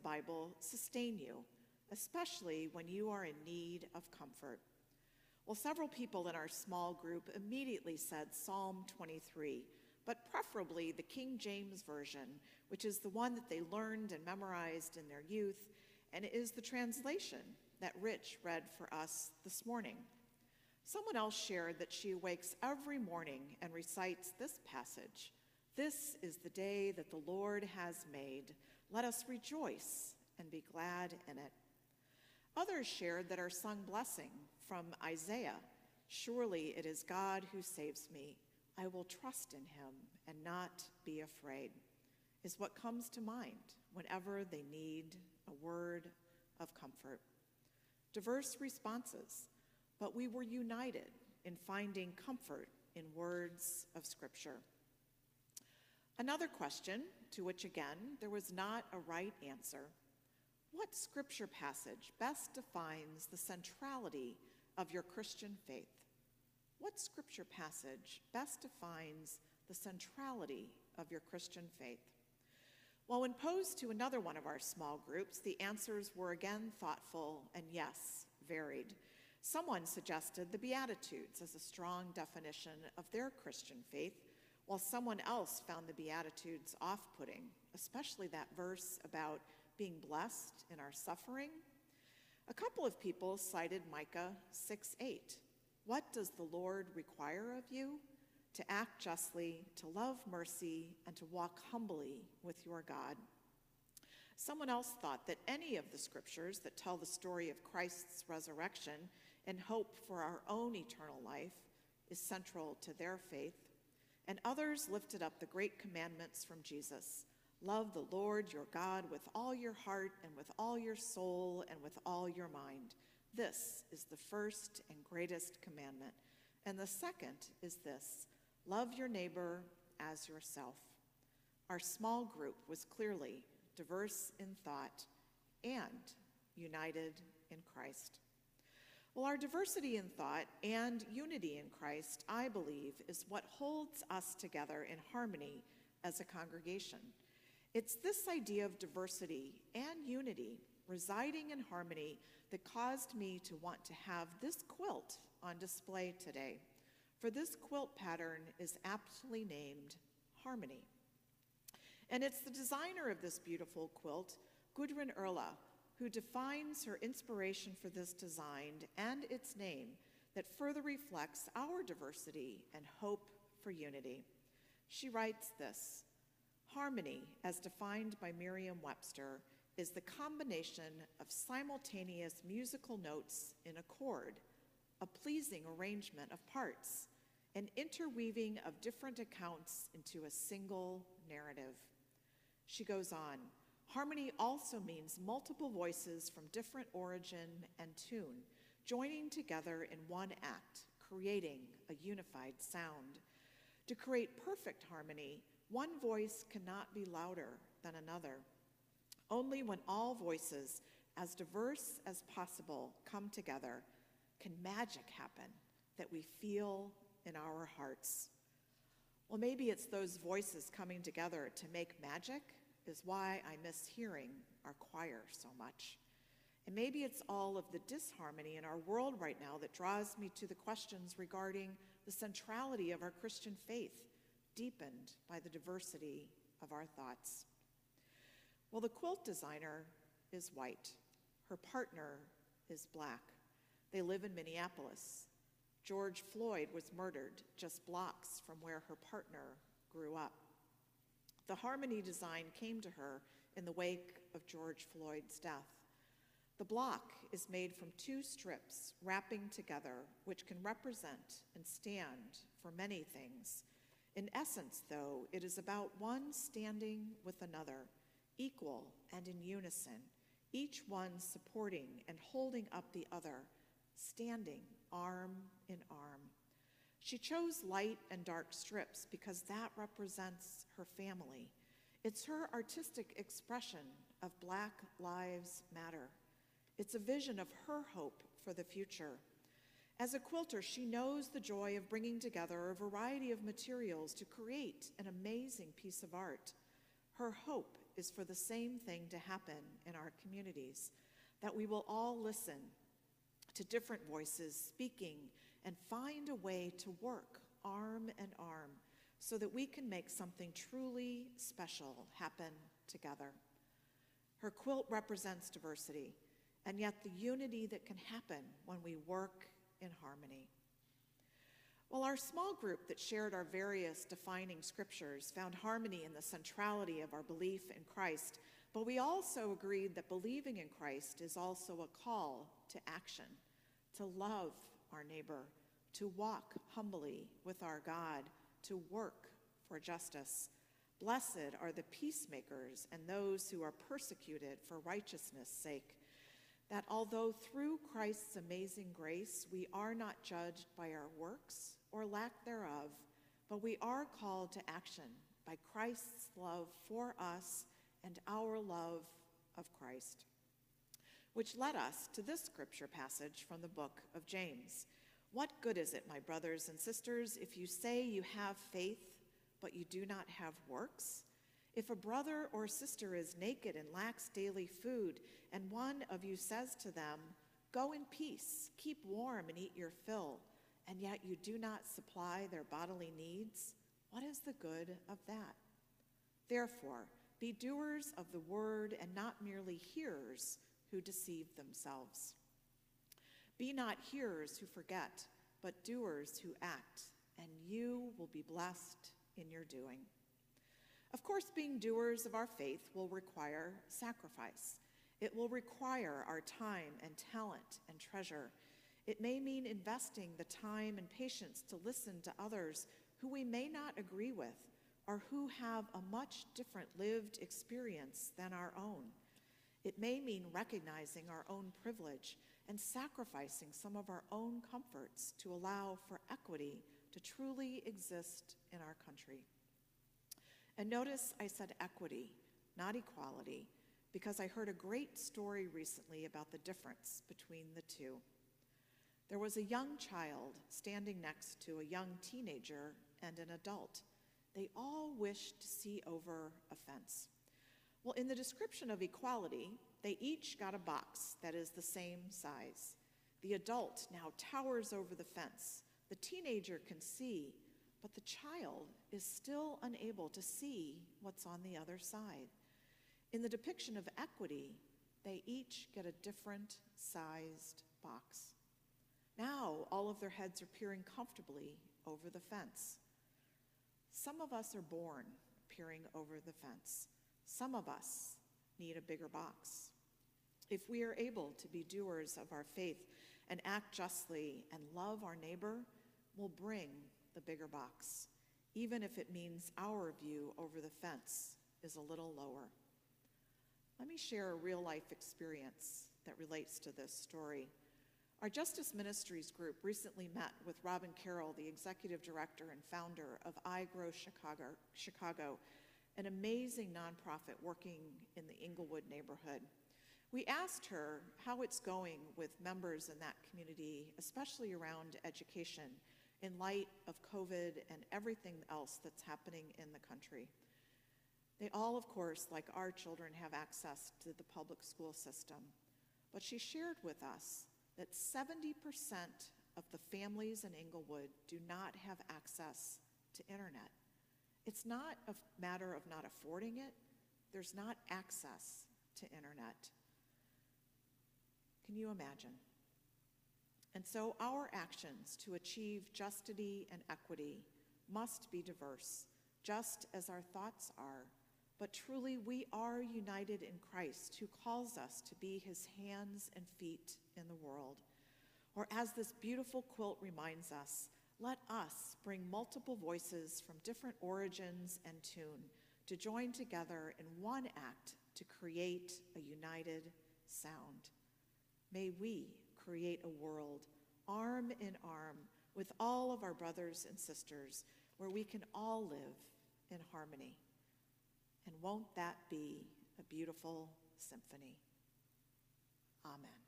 Bible sustain you, especially when you are in need of comfort? Well, several people in our small group immediately said Psalm 23, but preferably the King James Version, which is the one that they learned and memorized in their youth, and it is the translation that Rich read for us this morning. Someone else shared that she awakes every morning and recites this passage This is the day that the Lord has made. Let us rejoice and be glad in it. Others shared that our sung blessing from Isaiah Surely it is God who saves me. I will trust in him and not be afraid, is what comes to mind whenever they need a word of comfort. Diverse responses but we were united in finding comfort in words of Scripture. Another question, to which again there was not a right answer what Scripture passage best defines the centrality of your Christian faith? What Scripture passage best defines the centrality of your Christian faith? Well, when posed to another one of our small groups, the answers were again thoughtful and, yes, varied. Someone suggested the Beatitudes as a strong definition of their Christian faith, while someone else found the Beatitudes off putting, especially that verse about being blessed in our suffering. A couple of people cited Micah 6 8. What does the Lord require of you? To act justly, to love mercy, and to walk humbly with your God. Someone else thought that any of the scriptures that tell the story of Christ's resurrection and hope for our own eternal life is central to their faith. And others lifted up the great commandments from Jesus love the Lord your God with all your heart and with all your soul and with all your mind. This is the first and greatest commandment. And the second is this love your neighbor as yourself. Our small group was clearly diverse in thought and united in Christ. Well, our diversity in thought and unity in Christ, I believe, is what holds us together in harmony as a congregation. It's this idea of diversity and unity residing in harmony that caused me to want to have this quilt on display today. For this quilt pattern is aptly named Harmony. And it's the designer of this beautiful quilt, Gudrun Erla, who defines her inspiration for this design and its name that further reflects our diversity and hope for unity. She writes this Harmony, as defined by Merriam Webster, is the combination of simultaneous musical notes in a chord, a pleasing arrangement of parts, an interweaving of different accounts into a single narrative. She goes on Harmony also means multiple voices from different origin and tune, joining together in one act, creating a unified sound. To create perfect harmony, one voice cannot be louder than another. Only when all voices, as diverse as possible, come together can magic happen that we feel in our hearts. Well, maybe it's those voices coming together to make magic is why I miss hearing our choir so much. And maybe it's all of the disharmony in our world right now that draws me to the questions regarding the centrality of our Christian faith, deepened by the diversity of our thoughts. Well, the quilt designer is white, her partner is black. They live in Minneapolis. George Floyd was murdered just blocks from where her partner grew up. The harmony design came to her in the wake of George Floyd's death. The block is made from two strips wrapping together, which can represent and stand for many things. In essence, though, it is about one standing with another, equal and in unison, each one supporting and holding up the other, standing arm in arm. She chose light and dark strips because that represents her family. It's her artistic expression of Black Lives Matter. It's a vision of her hope for the future. As a quilter, she knows the joy of bringing together a variety of materials to create an amazing piece of art. Her hope is for the same thing to happen in our communities that we will all listen to different voices speaking and find a way to work arm in arm so that we can make something truly special happen together. Her quilt represents diversity and yet the unity that can happen when we work in harmony. Well, our small group that shared our various defining scriptures found harmony in the centrality of our belief in Christ, but we also agreed that believing in Christ is also a call to action, to love our neighbor, to walk humbly with our God, to work for justice. Blessed are the peacemakers and those who are persecuted for righteousness' sake that although through Christ's amazing grace we are not judged by our works or lack thereof, but we are called to action by Christ's love for us and our love of Christ. Which led us to this scripture passage from the book of James. What good is it, my brothers and sisters, if you say you have faith, but you do not have works? If a brother or sister is naked and lacks daily food, and one of you says to them, Go in peace, keep warm, and eat your fill, and yet you do not supply their bodily needs, what is the good of that? Therefore, be doers of the word and not merely hearers who deceive themselves. Be not hearers who forget, but doers who act, and you will be blessed in your doing. Of course, being doers of our faith will require sacrifice. It will require our time and talent and treasure. It may mean investing the time and patience to listen to others who we may not agree with or who have a much different lived experience than our own. It may mean recognizing our own privilege and sacrificing some of our own comforts to allow for equity to truly exist in our country. And notice I said equity, not equality, because I heard a great story recently about the difference between the two. There was a young child standing next to a young teenager and an adult. They all wished to see over a fence. Well, in the description of equality, they each got a box that is the same size. The adult now towers over the fence. The teenager can see but the child is still unable to see what's on the other side. In the depiction of equity, they each get a different sized box. Now, all of their heads are peering comfortably over the fence. Some of us are born peering over the fence. Some of us need a bigger box. If we are able to be doers of our faith and act justly and love our neighbor, we'll bring the bigger box, even if it means our view over the fence is a little lower. Let me share a real life experience that relates to this story. Our Justice Ministries group recently met with Robbin Carroll, the executive director and founder of I Grow Chicago, Chicago, an amazing nonprofit working in the Englewood neighborhood. We asked her how it's going with members in that community, especially around education in light of COVID and everything else that's happening in the country. They all, of course, like our children, have access to the public school system. But she shared with us that 70% of the families in Englewood do not have access to internet. It's not a matter of not affording it, there's not access to internet. Can you imagine? And so our actions to achieve justity and equity must be diverse, just as our thoughts are. But truly, we are united in Christ, who calls us to be his hands and feet in the world. Or, as this beautiful quilt reminds us, let us bring multiple voices from different origins and tune to join together in one act to create a united sound. May we create a world arm in arm with all of our brothers and sisters where we can all live in harmony. And won't that be a beautiful symphony? Amen.